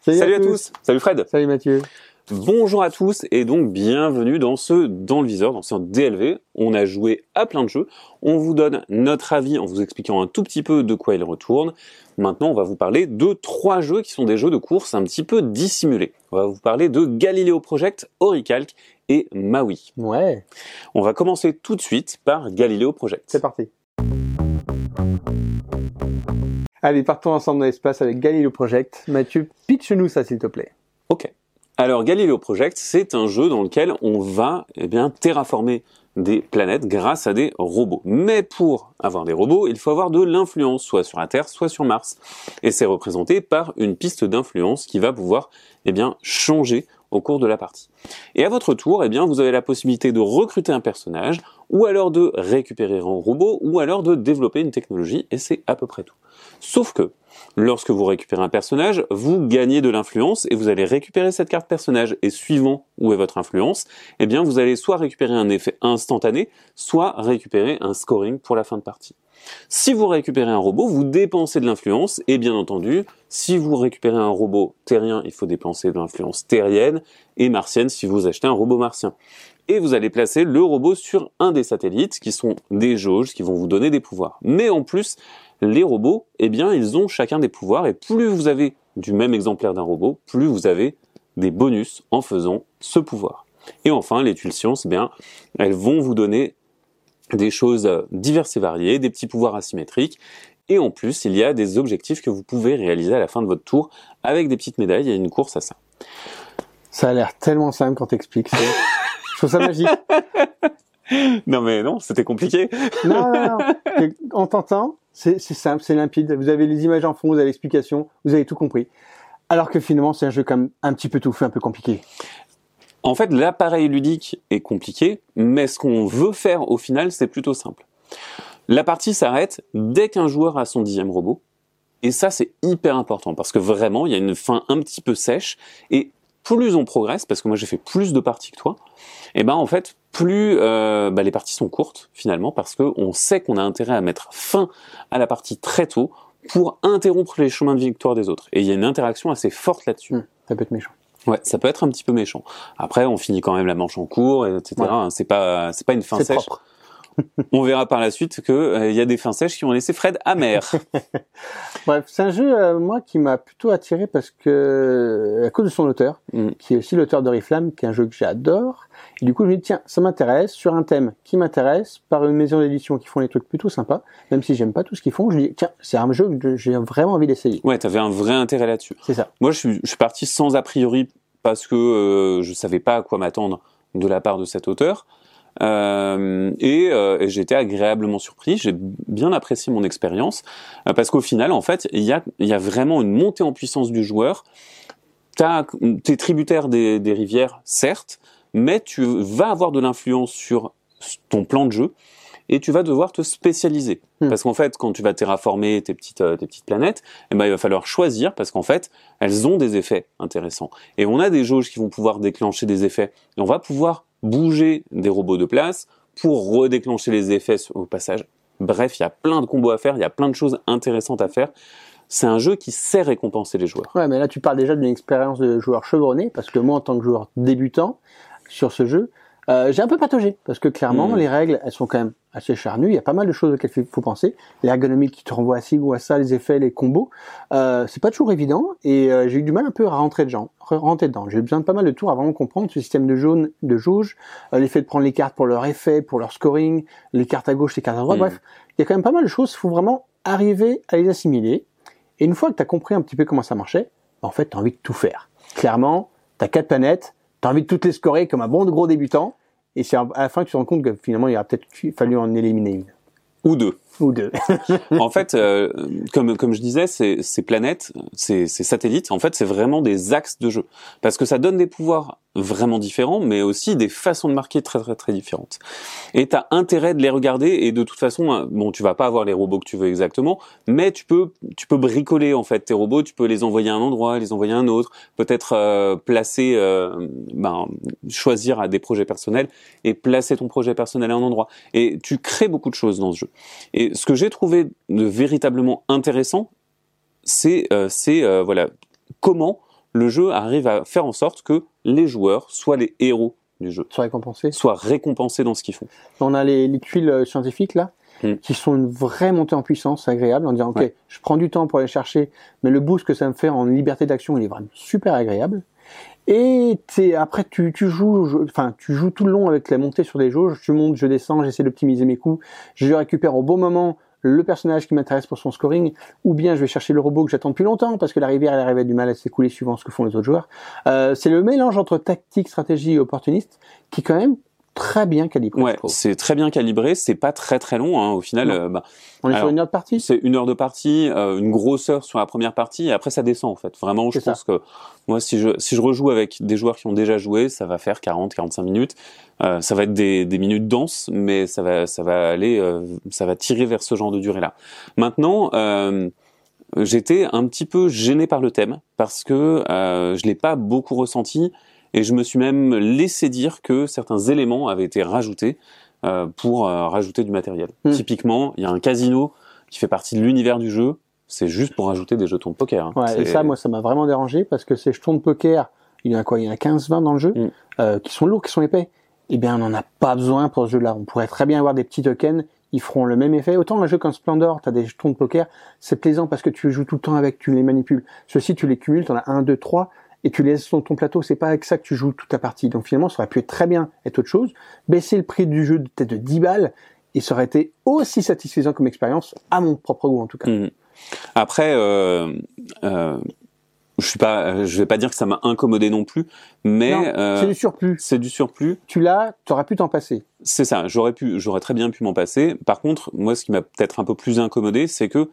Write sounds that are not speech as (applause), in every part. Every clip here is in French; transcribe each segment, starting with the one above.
Salut, à, tous. Salut Fred. Salut Mathieu. Bonjour à tous et donc bienvenue dans ce Dans le viseur, dans ce DLV. On a joué à plein de jeux. On vous donne notre avis en vous expliquant un tout petit peu de quoi il retourne. Maintenant, on va vous parler de trois jeux qui sont des jeux de course un petit peu dissimulés. On va vous parler de Galileo Project, Oricalc et Maui. Ouais. On va commencer tout de suite par Galileo Project. C'est parti. Allez, partons ensemble dans l'espace avec Galileo Project. Mathieu, pitch-nous ça s'il te plaît. Ok. Alors Galileo Project, c'est un jeu dans lequel on va eh bien terraformer des planètes grâce à des robots. Mais pour avoir des robots, il faut avoir de l'influence, soit sur la Terre, soit sur Mars. Et c'est représenté par une piste d'influence qui va pouvoir eh bien, changer au cours de la partie. Et à votre tour, eh bien, vous avez la possibilité de recruter un personnage, ou alors de récupérer un robot, ou alors de développer une technologie, et c'est à peu près tout. Sauf que, lorsque vous récupérez un personnage, vous gagnez de l'influence, et vous allez récupérer cette carte personnage, et suivant où est votre influence, eh bien, vous allez soit récupérer un effet instantané, soit récupérer un scoring pour la fin de partie. Si vous récupérez un robot, vous dépensez de l'influence, et bien entendu, si vous récupérez un robot terrien, il faut dépenser de l'influence terrienne, et martienne si vous achetez un robot martien. Et vous allez placer le robot sur un des satellites, qui sont des jauges, qui vont vous donner des pouvoirs. Mais en plus, les robots, eh bien, ils ont chacun des pouvoirs, et plus vous avez du même exemplaire d'un robot, plus vous avez des bonus en faisant ce pouvoir. Et enfin, les tuiles sciences, eh bien, elles vont vous donner des choses diverses et variées, des petits pouvoirs asymétriques, et en plus, il y a des objectifs que vous pouvez réaliser à la fin de votre tour avec des petites médailles. Il y a une course à ça. Ça a l'air tellement simple quand t'expliques. (laughs) Je trouve ça magique. Non mais non, c'était compliqué. non, non, non. En t'entend, c'est simple, c'est limpide. Vous avez les images en fond, vous avez l'explication, vous avez tout compris. Alors que finalement, c'est un jeu comme un petit peu tout fait, un peu compliqué. En fait, l'appareil ludique est compliqué, mais ce qu'on veut faire au final, c'est plutôt simple. La partie s'arrête dès qu'un joueur a son dixième robot. Et ça, c'est hyper important parce que vraiment, il y a une fin un petit peu sèche. Et plus on progresse, parce que moi j'ai fait plus de parties que toi, et ben en fait, plus euh, bah, les parties sont courtes finalement parce qu'on sait qu'on a intérêt à mettre fin à la partie très tôt pour interrompre les chemins de victoire des autres. Et il y a une interaction assez forte là-dessus. Mmh, ça peut être méchant. Ouais, ça peut être un petit peu méchant. Après, on finit quand même la manche en cours, etc. C'est pas, c'est pas une fin sèche. Propre. (laughs) on verra par la suite que euh, il y a des fins sèches qui ont laissé Fred amer. (laughs) Bref, c'est un jeu euh, moi qui m'a plutôt attiré parce que euh, à cause de son auteur, mm. qui est aussi l'auteur de Riflam, qui est un jeu que j'adore. Et du coup, je me dis tiens, ça m'intéresse sur un thème qui m'intéresse par une maison d'édition qui font des trucs plutôt sympas, même si j'aime pas tout ce qu'ils font. Je me dis tiens, c'est un jeu que j'ai vraiment envie d'essayer. Ouais, t'avais un vrai intérêt là-dessus. C'est ça. Moi, je suis, je suis parti sans a priori parce que euh, je savais pas à quoi m'attendre de la part de cet auteur. Euh, et, euh, et j'ai été agréablement surpris. J'ai bien apprécié mon expérience euh, parce qu'au final, en fait, il y a, y a vraiment une montée en puissance du joueur. T'es tributaire des, des rivières, certes, mais tu vas avoir de l'influence sur ton plan de jeu et tu vas devoir te spécialiser. Hmm. Parce qu'en fait, quand tu vas terraformer tes petites, tes petites planètes, eh ben, il va falloir choisir parce qu'en fait, elles ont des effets intéressants. Et on a des jauges qui vont pouvoir déclencher des effets. Et on va pouvoir bouger des robots de place pour redéclencher les effets au passage. Bref, il y a plein de combos à faire, il y a plein de choses intéressantes à faire. C'est un jeu qui sait récompenser les joueurs. Ouais, mais là tu parles déjà d'une expérience de joueur chevronné, parce que moi en tant que joueur débutant sur ce jeu, euh, j'ai un peu pataugé parce que clairement hmm. les règles elles sont quand même assez charnues. Il y a pas mal de choses auxquelles il faut penser. L'ergonomie qui te renvoie à ci ou à ça, les effets, les combos, euh, c'est pas toujours évident et euh, j'ai eu du mal un peu à rentrer dedans. Rentrer dedans. J'ai eu besoin de pas mal de tours avant de comprendre ce système de jaune, de jauge, euh, l'effet de prendre les cartes pour leur effet, pour leur scoring, les cartes à gauche, les cartes à droite. Hmm. Bref, il y a quand même pas mal de choses. Il faut vraiment arriver à les assimiler. Et une fois que tu as compris un petit peu comment ça marchait, bah, en fait, tu as envie de tout faire. Clairement, tu as quatre planètes, tu as envie de toutes les scorer comme un bon gros débutant. Et c'est à la fin que tu te rends compte que finalement, il aurait peut-être fallu en éliminer une. Ou deux. Ou deux. en fait, euh, comme, comme je disais, ces, ces planètes, ces, ces satellites, en fait, c'est vraiment des axes de jeu. Parce que ça donne des pouvoirs vraiment différents, mais aussi des façons de marquer très très très différentes. Et tu as intérêt de les regarder, et de toute façon, hein, bon, tu vas pas avoir les robots que tu veux exactement, mais tu peux tu peux bricoler en fait tes robots, tu peux les envoyer à un endroit, les envoyer à un autre, peut-être euh, placer, euh, ben, choisir à des projets personnels et placer ton projet personnel à un endroit. Et tu crées beaucoup de choses dans ce jeu. Ce que j'ai trouvé de véritablement intéressant, c'est euh, c'est voilà comment le jeu arrive à faire en sorte que les joueurs soient les héros du jeu, Soit récompensé. soient récompensés dans ce qu'ils font. On a les, les tuiles euh, scientifiques là, Mm. qui sont une vraie montée en puissance agréable en disant ok, Ouais. je prends du temps pour aller chercher, mais le boost que ça me fait en liberté d'action, il est vraiment super agréable. Et après tu, joues, je- enfin tu joues tout le long avec la montée sur des jauges, tu montes, je descends, j'essaie d'optimiser mes coups, je récupère au bon moment le personnage qui m'intéresse pour son scoring, ou bien je vais chercher le robot que j'attends depuis longtemps parce que la rivière elle arrive à du mal à s'écouler suivant ce que font les autres joueurs. Euh, c'est le mélange entre tactique, stratégie et opportuniste qui quand même très bien calibré. Ouais, c'est très bien calibré, c'est pas très très long hein, au final. Euh, bah, On est sur une autre partie c'est une heure de partie, euh, une grosseur sur la première partie, et après ça descend en fait. Vraiment, je ça. pense que moi, si je si je rejoue avec des joueurs qui ont déjà joué, ça va faire 40-45 minutes. Euh, ça va être des, des minutes denses, mais ça va ça va aller, euh, ça va tirer vers ce genre de durée là. Maintenant. Euh, J'étais un petit peu gêné par le thème parce que euh, je l'ai pas beaucoup ressenti et je me suis même laissé dire que certains éléments avaient été rajoutés euh, pour euh, rajouter du matériel. Hmm. Typiquement, il y a un casino qui fait partie de l'univers du jeu. C'est juste pour rajouter des jetons de poker. hein. Ouais, et ça, moi, ça m'a vraiment dérangé parce que ces jetons de poker, il y en a quoi Il y en a 15-20 dans le jeu, Mm. euh, qui sont lourds, qui sont épais. Eh bien, on n'en a pas besoin pour ce jeu-là. On pourrait très bien avoir des petits tokens, ils feront le même effet. Autant un jeu comme Splendor, tu as des jetons de poker, c'est plaisant parce que tu joues tout le temps avec, tu les manipules. Ceux-ci, tu les cumules, tu en as 1, 2, 3, et tu laisses sur ton plateau. C'est pas avec ça que tu joues toute ta partie. Donc finalement, ça aurait pu être très bien être autre chose. Baisser le prix du jeu de peut-être de 10 balles, et ça aurait été aussi satisfaisant comme expérience, à mon propre goût en tout cas. Mhm. Après, euh, euh, je suis pas, je vais pas dire que ça m'a incommodé non plus, mais euh, c'est du surplus. c'est du surplus. Tu l'as, tu aurais pu t'en passer. C'est ça. J'aurais pu, j'aurais très bien pu m'en passer. Par contre, moi, ce qui m'a peut-être un peu plus incommodé, c'est que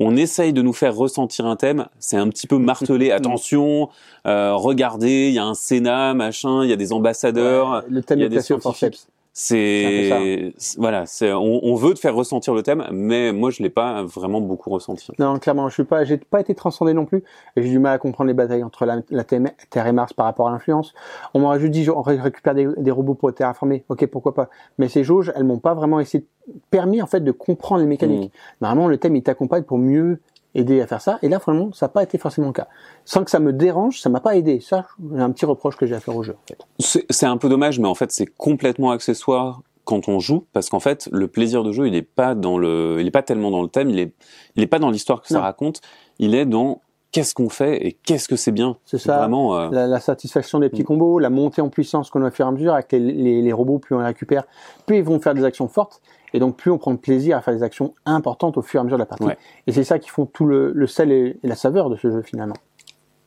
on essaye de nous faire ressentir un thème. C'est un petit peu martelé. (laughs) Attention, euh, regardez, il y a un Sénat, machin, il y a des ambassadeurs. Ouais, le thème il y a des scientifiques. forceps. C'est voilà, c'est on, on veut te faire ressentir le thème, mais moi je l'ai pas vraiment beaucoup ressenti. Non, clairement, je suis pas, j'ai pas été transcendé non plus. J'ai du mal à comprendre les batailles entre la, la Terre et Mars par rapport à l'influence. On m'aurait juste dit, on ré- récupère des, des robots pour terraformer. Ok, pourquoi pas. Mais ces jauges, elles m'ont pas vraiment essayé, permis en fait de comprendre les mécaniques. Normalement, le thème il t'accompagne pour mieux aider à faire ça. Et là, vraiment, ça n'a pas été forcément le cas. Sans que ça me dérange, ça m'a pas aidé. Ça, c'est un petit reproche que j'ai à faire au jeu. En fait. C'est un peu dommage, mais en fait c'est complètement accessoire quand on joue, parce qu'en fait le plaisir de jeu il est pas dans le, il est pas tellement dans le thème, il est, il est pas dans l'histoire que ça Non. raconte, il est dans qu'est-ce qu'on fait et qu'est-ce que c'est bien. C'est ça. Vraiment. euh, la, la satisfaction des petits Mm. combos, la montée en puissance qu'on a fait à mesure avec les, les, les robots, plus on les récupère, plus ils vont faire des actions fortes, et donc plus on prend de plaisir à faire des actions importantes au fur et à mesure de la partie. Ouais. Et c'est ça qui font tout le, le sel et, et la saveur de ce jeu finalement.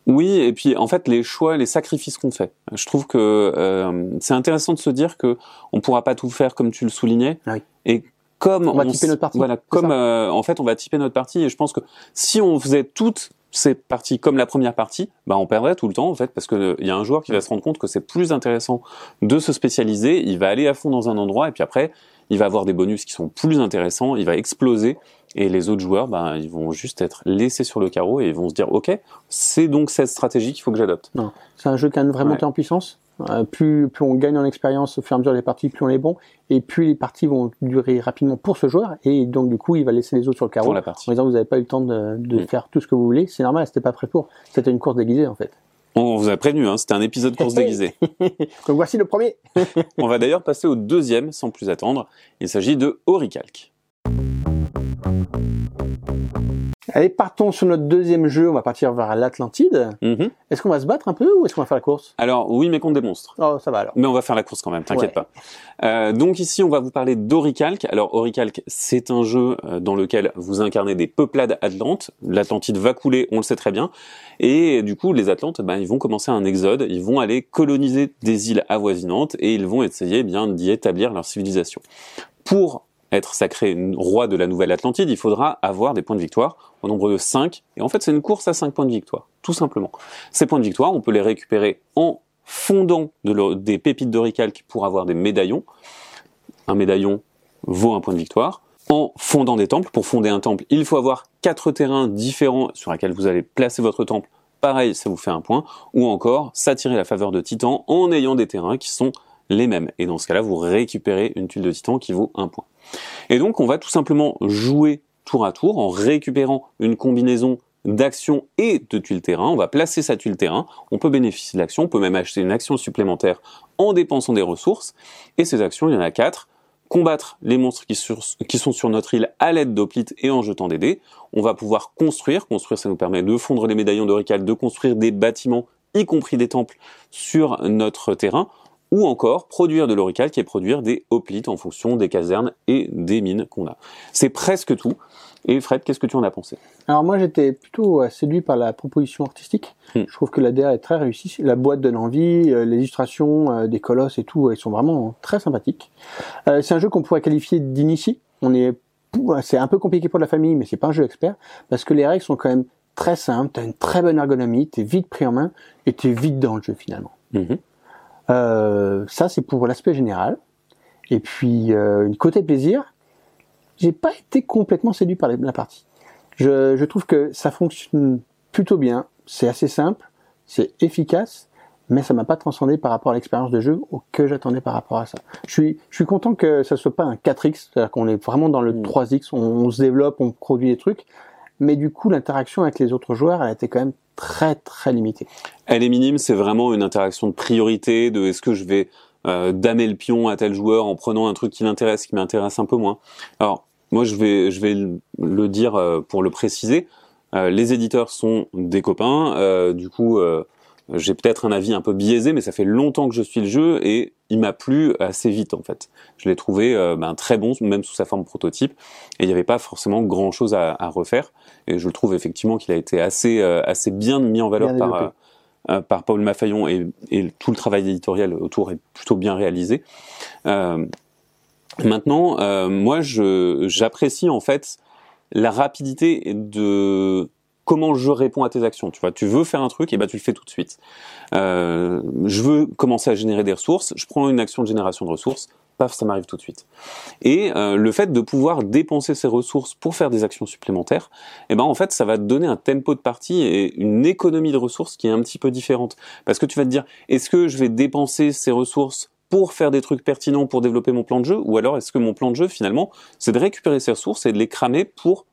Oui, et puis en fait les choix, les sacrifices qu'on fait. Je trouve que euh, c'est intéressant de se dire que on pourra pas tout faire comme tu le soulignais. Ah oui. Et comme On va s- typer notre partie, Voilà, comme euh, en fait on va typer notre partie. Et je pense que si on faisait toutes ces parties comme la première partie, bah on perdrait tout le temps en fait parce que il y a un joueur qui va se rendre compte que c'est plus intéressant de se spécialiser. Il va aller à fond dans un endroit et puis après il va avoir des bonus qui sont plus intéressants. Il va exploser. Et les autres joueurs, bah, ils vont juste être laissés sur le carreau et ils vont se dire, ok, c'est donc cette stratégie qu'il faut que j'adopte. C'est un jeu qui a une vraie Ouais. montée en puissance. Euh, plus, plus on gagne en expérience au fur et à mesure des parties, plus on est bon, et plus les parties vont durer rapidement pour ce joueur, et donc du coup il va laisser les autres sur le carreau pour la en disant vous n'avez pas eu le temps de, de Mm. faire tout ce que vous voulez. C'est normal, c'était pas prêt pour. C'était une course déguisée en fait. On vous a prévenu, hein, c'était un épisode course déguisée. (laughs) Donc voici le premier. On va d'ailleurs passer au deuxième sans plus attendre. Il s'agit de Oricalc. Allez, partons sur notre deuxième jeu. On va partir vers l'Atlantide. Mhm. Est-ce qu'on va se battre un peu ou est-ce qu'on va faire la course? Alors oui, mais contre des monstres. Oh, ça va alors. Mais on va faire la course quand même, t'inquiète Ouais. pas. Euh, donc ici, on va vous parler d'Oricalc. Alors Oricalc, c'est un jeu euh, dans lequel vous incarnez des peuplades atlantes. L'Atlantide va couler, on le sait très bien. Et du coup, les Atlantes, ben, ils vont commencer un exode. Ils vont aller coloniser des îles avoisinantes et ils vont essayer eh bien d'y établir leur civilisation. Pour être sacré roi de la nouvelle Atlantide, il faudra avoir des points de victoire au nombre de 5. Et en fait, c'est une course à 5 points de victoire, tout simplement. Ces points de victoire, on peut les récupérer en fondant des pépites d'oricalque pour avoir des médaillons. Un médaillon vaut un point de victoire. En fondant des temples, pour fonder un temple, il faut avoir quatre terrains différents sur lesquels vous allez placer votre temple. Pareil, ça vous fait un point. Ou encore, s'attirer la faveur de Titan en ayant des terrains qui sont les mêmes. Et dans ce cas-là, vous récupérez une tuile de Titan qui vaut un point. Et donc, on va tout simplement jouer tour à tour en récupérant une combinaison d'action et de tuile terrain. On va placer sa tuile terrain, on peut bénéficier de l'action, on peut même acheter une action supplémentaire en dépensant des ressources. Et ces actions, il y en a quatre. Combattre les monstres qui, sont sur notre île à l'aide d'Oplite et en jetant des dés. On va pouvoir construire. Construire, ça nous permet de fondre les médaillons d'Orical, de construire des bâtiments, y compris des temples, sur notre terrain ou encore produire de l'orical qui est produire des hoplites en fonction des casernes et des mines qu'on a. C'est presque tout. Et Fred, qu'est-ce que tu en as pensé? Alors moi j'étais plutôt euh, séduit par la proposition artistique. Hmm. Je trouve que la DA est très réussie. La boîte donne envie, euh, les illustrations euh, des colosses et tout, elles sont vraiment très sympathiques. c'est un jeu qu'on pourrait qualifier d'initié. On est, c'est un peu compliqué pour la famille, mais c'est pas un jeu expert parce que les règles sont quand même très simples. T'as une très bonne ergonomie, t'es vite pris en main et t'es vite dans le jeu finalement. Mhm. ça c'est pour l'aspect général. Et puis une côté plaisir, j'ai pas été complètement séduit par la partie. Je, je trouve que ça fonctionne plutôt bien, c'est assez simple, c'est efficace, mais ça m'a pas transcendé par rapport à l'expérience de jeu que j'attendais par rapport à ça. Je suis, je suis content que ça soit pas un 4x, c'est-à-dire qu'on est vraiment dans le 3x, mm. on, se développe, on produit des trucs, mais du coup l'interaction avec les autres joueurs, elle a été quand même très très limitée. Elle est minime, c'est vraiment une interaction de priorité, de est-ce que je vais euh, damer le pion à tel joueur en prenant un truc qui l'intéresse, qui m'intéresse un peu moins. Alors moi, je vais, je vais le dire euh, pour le préciser. Euh, les éditeurs sont des copains. Euh, du coup, j'ai peut-être un avis un peu biaisé, mais ça fait longtemps que je suis le jeu et il m'a plu assez vite en fait. Je l'ai trouvé ben, très bon, même sous sa forme prototype, et il n'y avait pas forcément grand-chose à, à, refaire. Et je le trouve effectivement qu'il a été assez, assez bien mis en valeur par, par Paul Mafayon et, et, tout le travail éditorial autour est plutôt bien réalisé. Euh, Maintenant, euh, moi, j'apprécie en fait la rapidité de comment je réponds à tes actions. Tu vois, tu veux faire un truc, et bah tu le fais tout de suite. Euh, je veux commencer à générer des ressources, je prends une action de génération de ressources, paf, ça m'arrive tout de suite. Et euh, le fait de pouvoir dépenser ces ressources pour faire des actions supplémentaires, eh ben en fait, ça va te donner un tempo de partie et une économie de ressources qui est un petit peu différente. Parce que tu vas te dire, est-ce que je vais dépenser ces ressources pour faire des trucs pertinents pour développer mon plan de jeu ou alors est-ce que mon plan de jeu finalement c'est de récupérer ces ressources et de les cramer pour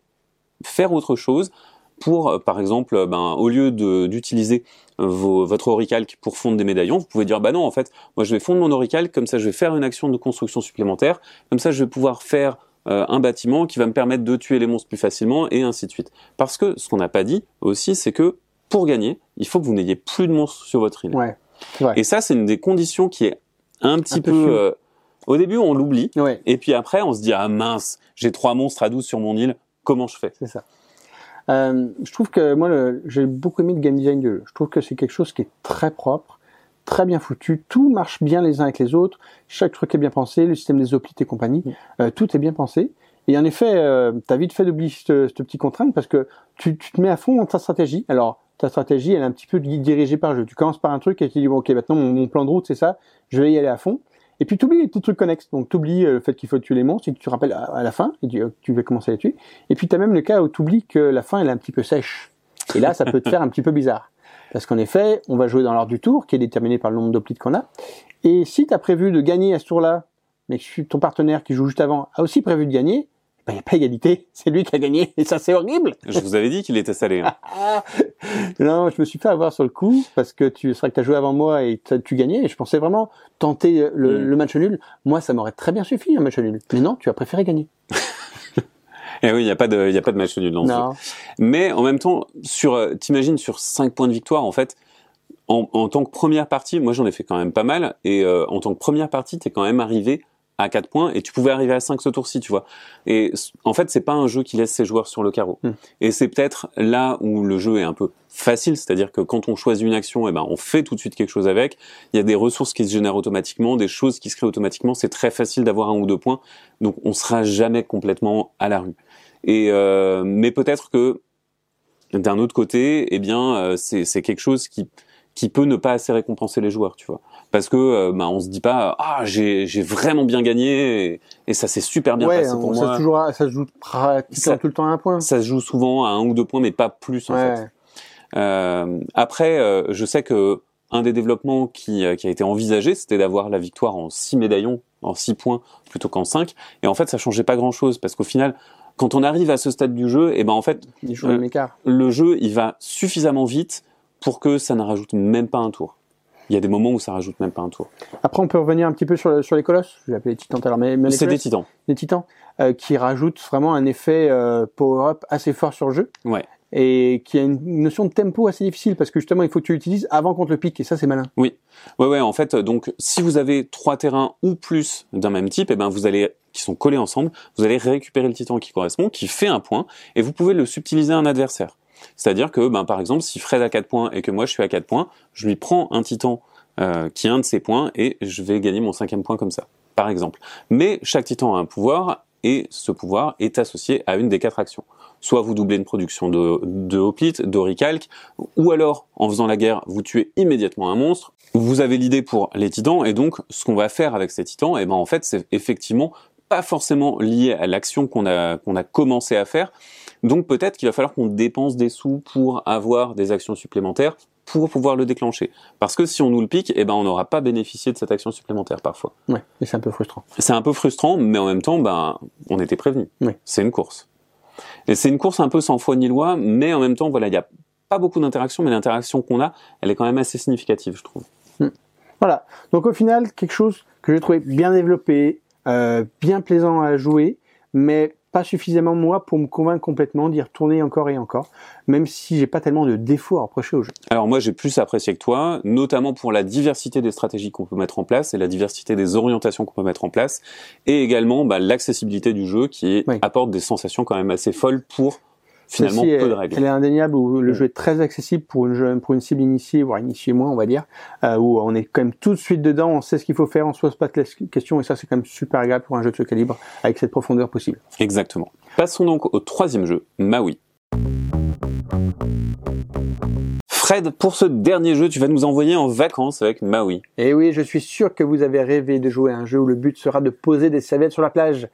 faire autre chose pour euh, par exemple euh, ben, au lieu d'utiliser votre oricalque pour fondre des médaillons, vous pouvez dire bah non en fait moi je vais fondre mon oricalque comme ça je vais faire une action de construction supplémentaire comme ça je vais pouvoir faire euh, un bâtiment qui va me permettre de tuer les monstres plus facilement et ainsi de suite. Parce que ce qu'on n'a pas dit aussi c'est que pour gagner il faut que vous n'ayez plus de monstres sur votre île. Ouais. Et ça c'est une des conditions qui est un petit peu. Euh, au début, on l'oublie. Et puis après, on se dit ah mince, j'ai trois monstres à 12 sur mon île. Comment je fais? C'est ça. Euh, je trouve que moi, j'ai beaucoup aimé le game design du jeu. Je trouve que c'est quelque chose qui est très propre, très bien foutu. Tout marche bien les uns avec les autres. Chaque truc est bien pensé. Le système des oplites et compagnie, mm. euh, tout est bien pensé. Et en effet, euh, tu as vite fait d'oublier cette, cette petite contrainte parce que tu, tu, te mets à fond dans ta stratégie. Alors, ta stratégie, elle est un petit peu dirigée par jeu. Tu commences par un truc et tu dis, bon, ok, maintenant mon, plan de route, c'est ça, je vais y aller à fond. Et puis tu oublies les petits trucs connexes. Donc tu oublies euh, le fait qu'il faut tuer les monstres et tu te rappelles à, la fin, tu, vas commencer à les tuer. Et puis tu as même le cas où tu oublies que la fin, elle est un petit peu sèche. Et là, ça peut te faire un petit peu bizarre. Parce qu'en effet, on va jouer dans l'ordre du tour, qui est déterminé par le nombre d'oplites qu'on a. Et si tu as prévu de gagner à ce tour-là, mais que ton partenaire qui joue juste avant a aussi prévu de gagner, il n'y a pas égalité, c'est lui qui a gagné, et ça c'est horrible. Je vous avais dit qu'il était salé. Hein. (laughs) non, je me suis fait avoir sur le coup, parce que tu serais que tu as joué avant moi et tu gagnais, et je pensais vraiment tenter le, mm. match nul. Moi, ça m'aurait très bien suffi, un match nul. Mais non, tu as préféré gagner. et (laughs) eh oui, il n'y a pas de, il a pas de match nul dans non. Mais en même temps, sur, euh, t'imagines sur 5 points de victoire, en fait, en, en, tant que première partie, moi j'en ai fait quand même pas mal, et euh, en tant que première partie, t'es quand même arrivé à 4 points et tu pouvais arriver à 5 ce tour-ci, tu vois. Et en fait, c'est pas un jeu qui laisse ses joueurs sur le carreau. Hmm. Et c'est peut-être là où le jeu est un peu facile, c'est-à-dire que quand on choisit une action, et eh ben on fait tout de suite quelque chose avec. Il y a des ressources qui se génèrent automatiquement, des choses qui se créent automatiquement. C'est très facile d'avoir un ou deux points, donc on sera jamais complètement à la rue. Et euh, mais peut-être que d'un autre côté, eh bien, euh, c'est quelque chose qui qui peut ne pas assez récompenser les joueurs, tu vois parce que euh, bah, on se dit pas ah j'ai j'ai vraiment bien gagné et, ça s'est super bien passé pour ça moi. Toujours, ça se joue pratiquement tout le temps à un point. Ça se joue souvent à un ou deux points, mais pas plus en fait. Euh, après, euh, je sais que un des développements qui, qui a été envisagé, c'était d'avoir la victoire en six médaillons, en six points plutôt qu'en cinq. Et en fait, ça changeait pas grand chose parce qu'au final, quand on arrive à ce stade du jeu, et ben en fait, Les joueurs Euh, le jeu il va suffisamment vite pour que ça ne rajoute même pas un tour. Il y a des moments où ça rajoute même pas un tour. Après, on peut revenir un petit peu sur, le- sur les colosses. Je vais appeler les titans l'heure, mais, mais C'est des titans. les titans, euh, qui rajoutent vraiment un effet euh, power-up assez fort sur le jeu. Ouais. Et qui a une notion de tempo assez difficile parce que justement, il faut que tu l'utilises avant qu'on te le pique. Et ça, c'est malin. Ouais, ouais. En fait, donc, si vous avez trois terrains ou plus d'un même type, et ben vous allez qui sont collés ensemble, vous allez récupérer le titan qui correspond, qui fait un point, et vous pouvez le subtiliser à un adversaire. C'est-à-dire que, ben, par exemple, si Fred a 4 points et que moi je suis à 4 points, je lui prends un titan euh, qui a un de ses points et je vais gagner mon cinquième point comme ça, par exemple. Mais chaque titan a un pouvoir et ce pouvoir est associé à une des quatre actions. Soit vous doublez une production de, de hoplite, d'oricalque, ou alors, en faisant la guerre, vous tuez immédiatement un monstre. Vous avez l'idée pour les titans, et donc, ce qu'on va faire avec ces titans, et ben, en fait, c'est effectivement pas forcément lié à l'action qu'on a, qu'on a commencé à faire. Donc, peut-être qu'il va falloir qu'on dépense des sous pour avoir des actions supplémentaires pour pouvoir le déclencher. Parce que si on nous le pique, eh ben, on n'aura pas bénéficié de cette action supplémentaire parfois. Ouais. Et c'est un peu frustrant. C'est un peu frustrant, mais en même temps, ben, on était prévenu. Oui. C'est une course. Et c'est une course un peu sans foi ni loi, mais en même temps, voilà, il n'y a pas beaucoup d'interactions, mais l'interaction qu'on a, elle est quand même assez significative, je trouve. Voilà. Donc au final, quelque chose que j'ai trouvé bien développé, euh, bien plaisant à jouer, mais pas suffisamment moi pour me convaincre complètement d'y retourner encore et encore, même si j'ai pas tellement de défauts à reprocher au jeu. Alors moi, j'ai plus apprécié que toi, notamment pour la diversité des stratégies qu'on peut mettre en place et la diversité des orientations qu'on peut mettre en place, et également bah, l'accessibilité du jeu qui Oui. apporte des sensations quand même assez folles pour finalement Celle-ci, peu de elle, règles. elle est indéniable où le Mm. jeu est très accessible pour une, pour une cible initiée, voire initiée moins, on va dire, euh, où on est quand même tout de suite dedans, on sait ce qu'il faut faire, on se pose pas de questions, et ça c'est quand même super agréable pour un jeu de ce calibre, avec cette profondeur possible. Exactement. Passons donc au troisième jeu, Maui. Fred, pour ce dernier jeu, tu vas nous envoyer en vacances avec Maui. Et oui, je suis sûr que vous avez rêvé de jouer à un jeu où le but sera de poser des serviettes sur la plage.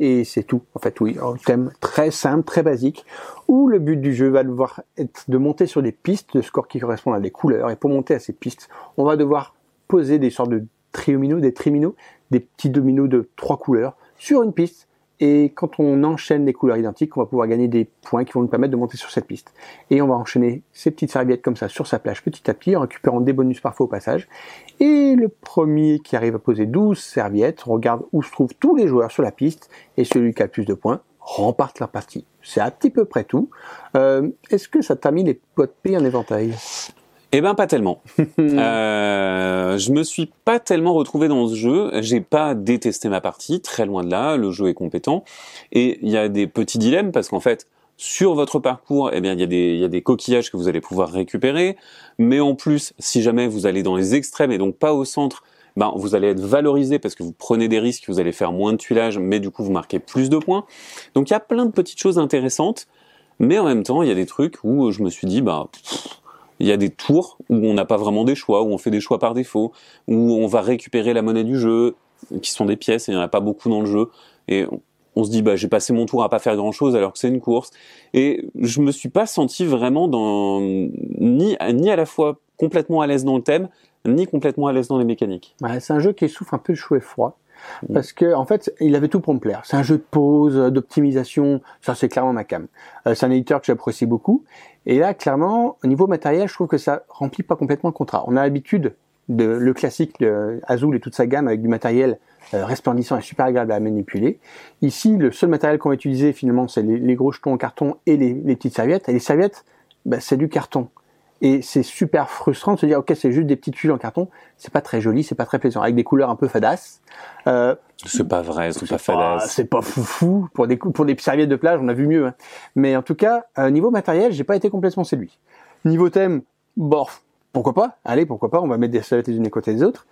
Et c'est tout. En fait, oui, un thème très simple, très basique, où le but du jeu va devoir être de monter sur des pistes de score qui correspondent à des couleurs. Et pour monter à ces pistes, on va devoir poser des sortes de triominos, des triminos, des petits dominos de trois couleurs sur une piste. Et quand on enchaîne des couleurs identiques, on va pouvoir gagner des points qui vont nous permettre de monter sur cette piste. Et on va enchaîner ces petites serviettes comme ça sur sa plage petit à petit, en récupérant des bonus parfois au passage. Et le premier qui arrive à poser 12 serviettes, regarde où se trouvent tous les joueurs sur la piste, et celui qui a le plus de points remporte la partie. C'est à petit peu près tout. Euh, Est-ce que ça t'a mis les pots de en éventail? Eh ben pas tellement. (laughs) Euh, je me suis pas tellement retrouvé dans ce jeu. J'ai pas détesté ma partie, très loin de là. Le jeu est compétent et il y a des petits dilemmes parce qu'en fait, sur votre parcours, eh bien il y a des il y a des coquillages que vous allez pouvoir récupérer, mais en plus, si jamais vous allez dans les extrêmes et donc pas au centre, ben vous allez être valorisé parce que vous prenez des risques, vous allez faire moins de tuilage, mais du coup vous marquez plus de points. Donc il y a plein de petites choses intéressantes, mais en même temps il y a des trucs où je me suis dit bah pff, il y a des tours où on n'a pas vraiment des choix, où on fait des choix par défaut, où on va récupérer la monnaie du jeu, qui sont des pièces, et il n'y en a pas beaucoup dans le jeu. Et on, se dit, bah, j'ai passé mon tour à pas faire grand chose alors que c'est une course. Et je me suis pas senti vraiment dans, ni, ni à la fois complètement à l'aise dans le thème, ni complètement à l'aise dans les mécaniques. Ouais, C'est un jeu qui souffre un peu de chaud et froid. Mm. Parce que en fait, il avait tout pour me plaire. C'est un jeu de pause, d'optimisation. Ça, c'est clairement ma cam. Euh, c'est un éditeur que j'apprécie beaucoup. Et là, clairement, au niveau matériel, je trouve que ça remplit pas complètement le contrat. On a l'habitude de le classique le Azul et toute sa gamme avec du matériel euh, resplendissant et super agréable à manipuler. Ici, le seul matériel qu'on va utiliser finalement, c'est les, les gros jetons en carton et les, les petites serviettes. Et les serviettes, bah, c'est du carton. Et c'est super frustrant de se dire, ok, c'est juste des petites tuiles en carton. C'est pas très joli, c'est pas très plaisant, avec des couleurs un peu fadasses. Euh, C'est pas vrai, c'est pas fadasse. c'est pas foufou pour des pour des serviettes de plage, on a vu mieux. hein. Mais en tout cas, euh, niveau matériel, j'ai pas été complètement séduit. Niveau thème, bon, pourquoi pas? Allez, pourquoi pas On va mettre des serviettes les unes à côté des autres.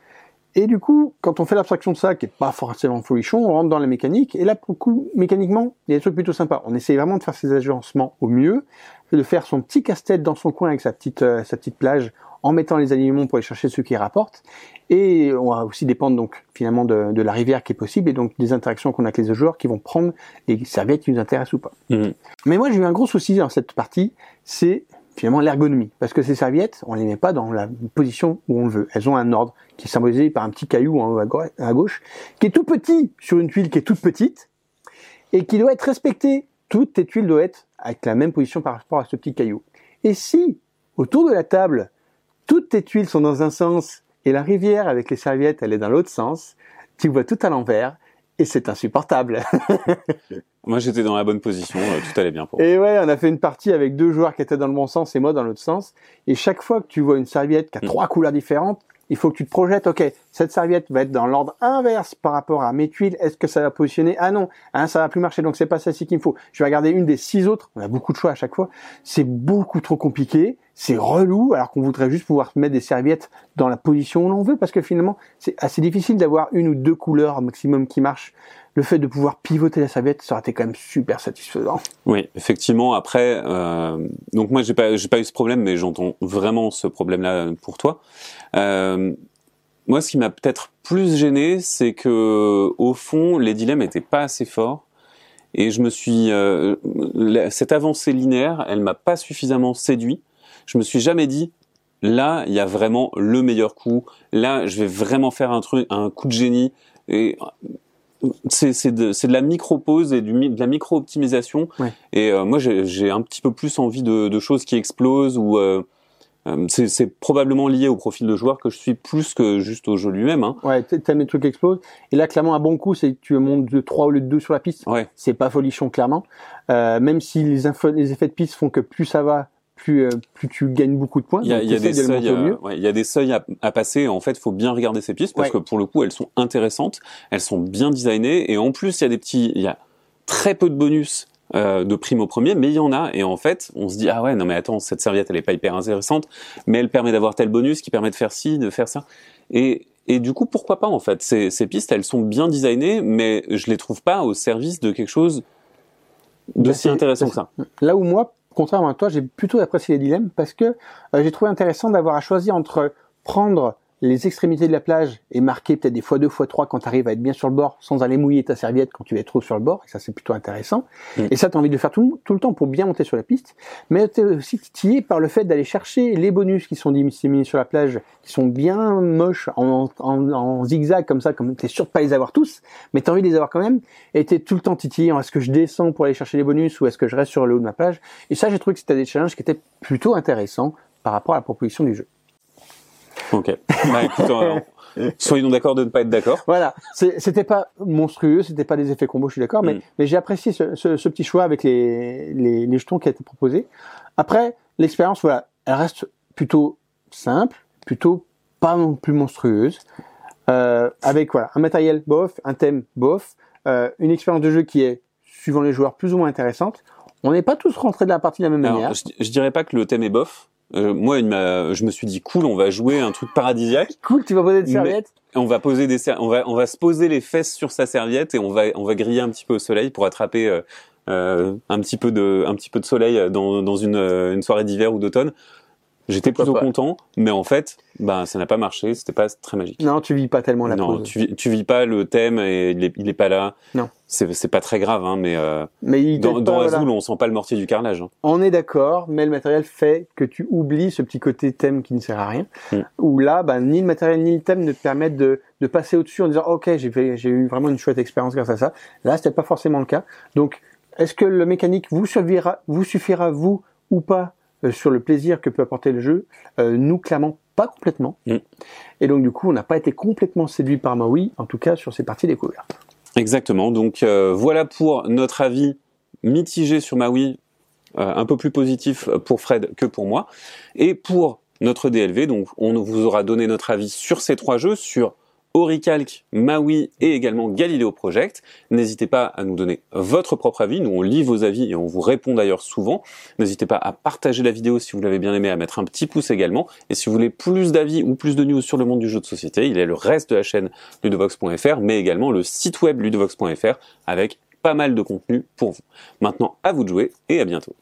Et du coup, quand on fait l'abstraction de ça, qui est pas forcément folichon, on rentre dans la mécanique. Et là, pour le coup, mécaniquement, il y a des trucs plutôt sympas. On essaye vraiment de faire ses agencements au mieux, de faire son petit casse-tête dans son coin avec sa petite euh, sa petite plage, en mettant les aliments pour aller chercher ceux qui rapportent. Et on va aussi dépendre donc finalement de, de la rivière qui est possible et donc des interactions qu'on a avec les autres joueurs qui vont prendre les serviettes qui nous intéressent ou pas. Mhm. Mais moi j'ai eu un gros souci dans cette partie, c'est finalement l'ergonomie. Parce que ces serviettes, on les met pas dans la position où on le veut. Elles ont un ordre qui est symbolisé par un petit caillou en haut à gau- à gauche, qui est tout petit sur une tuile qui est toute petite, et qui doit être respecté toutes tes tuiles doivent être avec la même position par rapport à ce petit caillou. Et si, autour de la table, toutes tes tuiles sont dans un sens et la rivière avec les serviettes, elle est dans l'autre sens, tu vois tout à l'envers et c'est insupportable. (laughs) moi, j'étais dans la bonne position, euh, tout allait bien pour moi. Et ouais, on a fait une partie avec deux joueurs qui étaient dans le bon sens et moi dans l'autre sens. Et chaque fois que tu vois une serviette qui a mm. trois couleurs différentes, il faut que tu te projettes, ok, cette serviette va être dans l'ordre inverse par rapport à mes tuiles, est-ce que ça va positionner? Ah non, hein, ça va plus marcher, donc c'est pas celle-ci qu'il me faut. Je vais regarder une des six autres, on a beaucoup de choix à chaque fois, c'est beaucoup trop compliqué, c'est relou, alors qu'on voudrait juste pouvoir mettre des serviettes dans la position où l'on veut, parce que finalement, c'est assez difficile d'avoir une ou deux couleurs maximum qui marchent le fait de pouvoir pivoter la serviette, ça aurait été quand même super satisfaisant. Oui, effectivement. Après, euh, donc moi j'ai pas j'ai pas eu ce problème, mais j'entends vraiment ce problème-là pour toi. Euh, moi, ce qui m'a peut-être plus gêné, c'est que au fond, les dilemmes n'étaient pas assez forts. Et je me suis euh, cette avancée linéaire, elle m'a pas suffisamment séduit. Je me suis jamais dit là, il y a vraiment le meilleur coup. Là, je vais vraiment faire un truc, un coup de génie. Et c'est de, de, la micro-pause et du, de la micro-optimisation. Et euh, moi, j'ai un petit peu plus envie de, de choses qui explosent ou euh, euh c'est probablement lié au profil de joueur que je suis plus que juste au jeu lui-même. Hein. Ouais, t'aimes les trucs qui explosent. Et là, clairement, un bon coup, c'est que tu montes de 3 au lieu de 2 sur la piste. Ouais. C'est pas folichon, clairement. Euh, même si les, les effets de piste font que plus ça va, plus, euh, plus tu gagnes beaucoup de points. Il y a, y a des seuils, euh, ouais, y a des seuils à, à, passer. En fait, il faut bien regarder ces pistes parce que pour le coup, elles sont intéressantes, elles sont bien designées et en plus, il y a des petits, il y a très peu de bonus euh, de prime au premier, mais il y en a. Et en fait, on se dit ah ouais, non mais attends, cette serviette, elle est pas hyper intéressante, mais elle permet d'avoir tel bonus qui permet de faire ci, de faire ça. Et et du coup, pourquoi pas en fait? Ces, ces pistes, elles sont bien designées, mais je les trouve pas au service de quelque chose de bah, si intéressant que ça. Là où moi, contrairement à toi, j'ai plutôt apprécié les dilemmes parce que euh, j'ai trouvé intéressant d'avoir à choisir entre prendre les extrémités de la plage et marquer peut-être des fois deux fois trois quand tu arrives à être bien sur le bord sans aller mouiller ta serviette quand tu es trop sur le bord. Et ça, c'est plutôt intéressant. Mm. Et ça, tu as envie de le faire tout, le temps pour bien monter sur la piste. Mais tu es aussi titillé par le fait d'aller chercher les bonus qui sont disséminés sur la plage, qui sont bien moches en, en, zigzag comme ça, comme tu es sûr de pas les avoir tous, mais tu as envie de les avoir quand même. Et tu es tout le temps titillé. Est-ce que je descends pour aller chercher les bonus ou est-ce que je reste sur le haut de ma plage Et ça, j'ai trouvé que c'était des challenges qui étaient plutôt intéressants par rapport à la proposition du jeu. Ok. Bah, écoute, euh, soyons d'accord de ne pas être d'accord. Voilà. C'était pas monstrueux, c'était pas des effets combos, je suis d'accord, mais, mm. mais j'ai apprécié ce, ce, ce, petit choix avec les, les, les, jetons qui a été proposé. Après, l'expérience, voilà, elle reste plutôt simple, plutôt pas non plus monstrueuse, euh, avec voilà un matériel bof, un thème bof, euh, une expérience de jeu qui est suivant les joueurs plus ou moins intéressante. On n'est pas tous rentrés de la partie de la même manière. Je, je dirais pas que le thème est bof euh, moi, je me suis dit cool, on va jouer un truc paradisiaque. Cool, tu vas poser des serviettes. On va poser des on va on va se poser les fesses sur sa serviette et on va on va griller un petit peu au soleil pour attraper euh, euh un petit peu de un petit peu de soleil dans dans une, une soirée d'hiver ou d'automne. J'étais plutôt content, mais en fait, ben ça n'a pas marché, c'était pas très magique. Non, tu vis pas tellement la non, tu, tu vis pas le thème et il est, il est pas là. Non. C'est, pas très grave, hein, mais, euh, mais dans, dans Azul, on sent pas le mortier du carrelage. Hein. On est d'accord, mais le matériel fait que tu oublies ce petit côté thème qui ne sert à rien. Mm. Où là, ben, ni le matériel ni le thème ne te permettent de, de passer au-dessus en disant ok, j'ai fait, j'ai eu vraiment une chouette expérience grâce à ça. Là, c'était pas forcément le cas. Donc, est-ce que le mécanique vous suffira, vous suffira vous ou pas sur le plaisir que peut apporter le jeu, euh, nous clairement pas complètement. Mm. Et donc du coup, on n'a pas été complètement séduit par Maui, en tout cas sur ces parties découvertes. Exactement. Donc euh, voilà pour notre avis mitigé sur Maui, un peu plus positif pour Fred que pour moi. Et pour notre DLV, donc on vous aura donné notre avis sur ces trois jeux, sur Oricalc, Maui et également Galileo Project. N'hésitez pas à nous donner votre propre avis. Nous, on lit vos avis et on vous répond d'ailleurs souvent. N'hésitez pas à partager la vidéo si vous l'avez bien aimé, à mettre un petit pouce également. Et si vous voulez plus d'avis ou plus de news sur le monde du jeu de société, il a le reste de la chaîne ludovox.fr, mais également le site web ludovox.fr avec pas mal de contenu pour vous. Maintenant, à vous de jouer et à bientôt.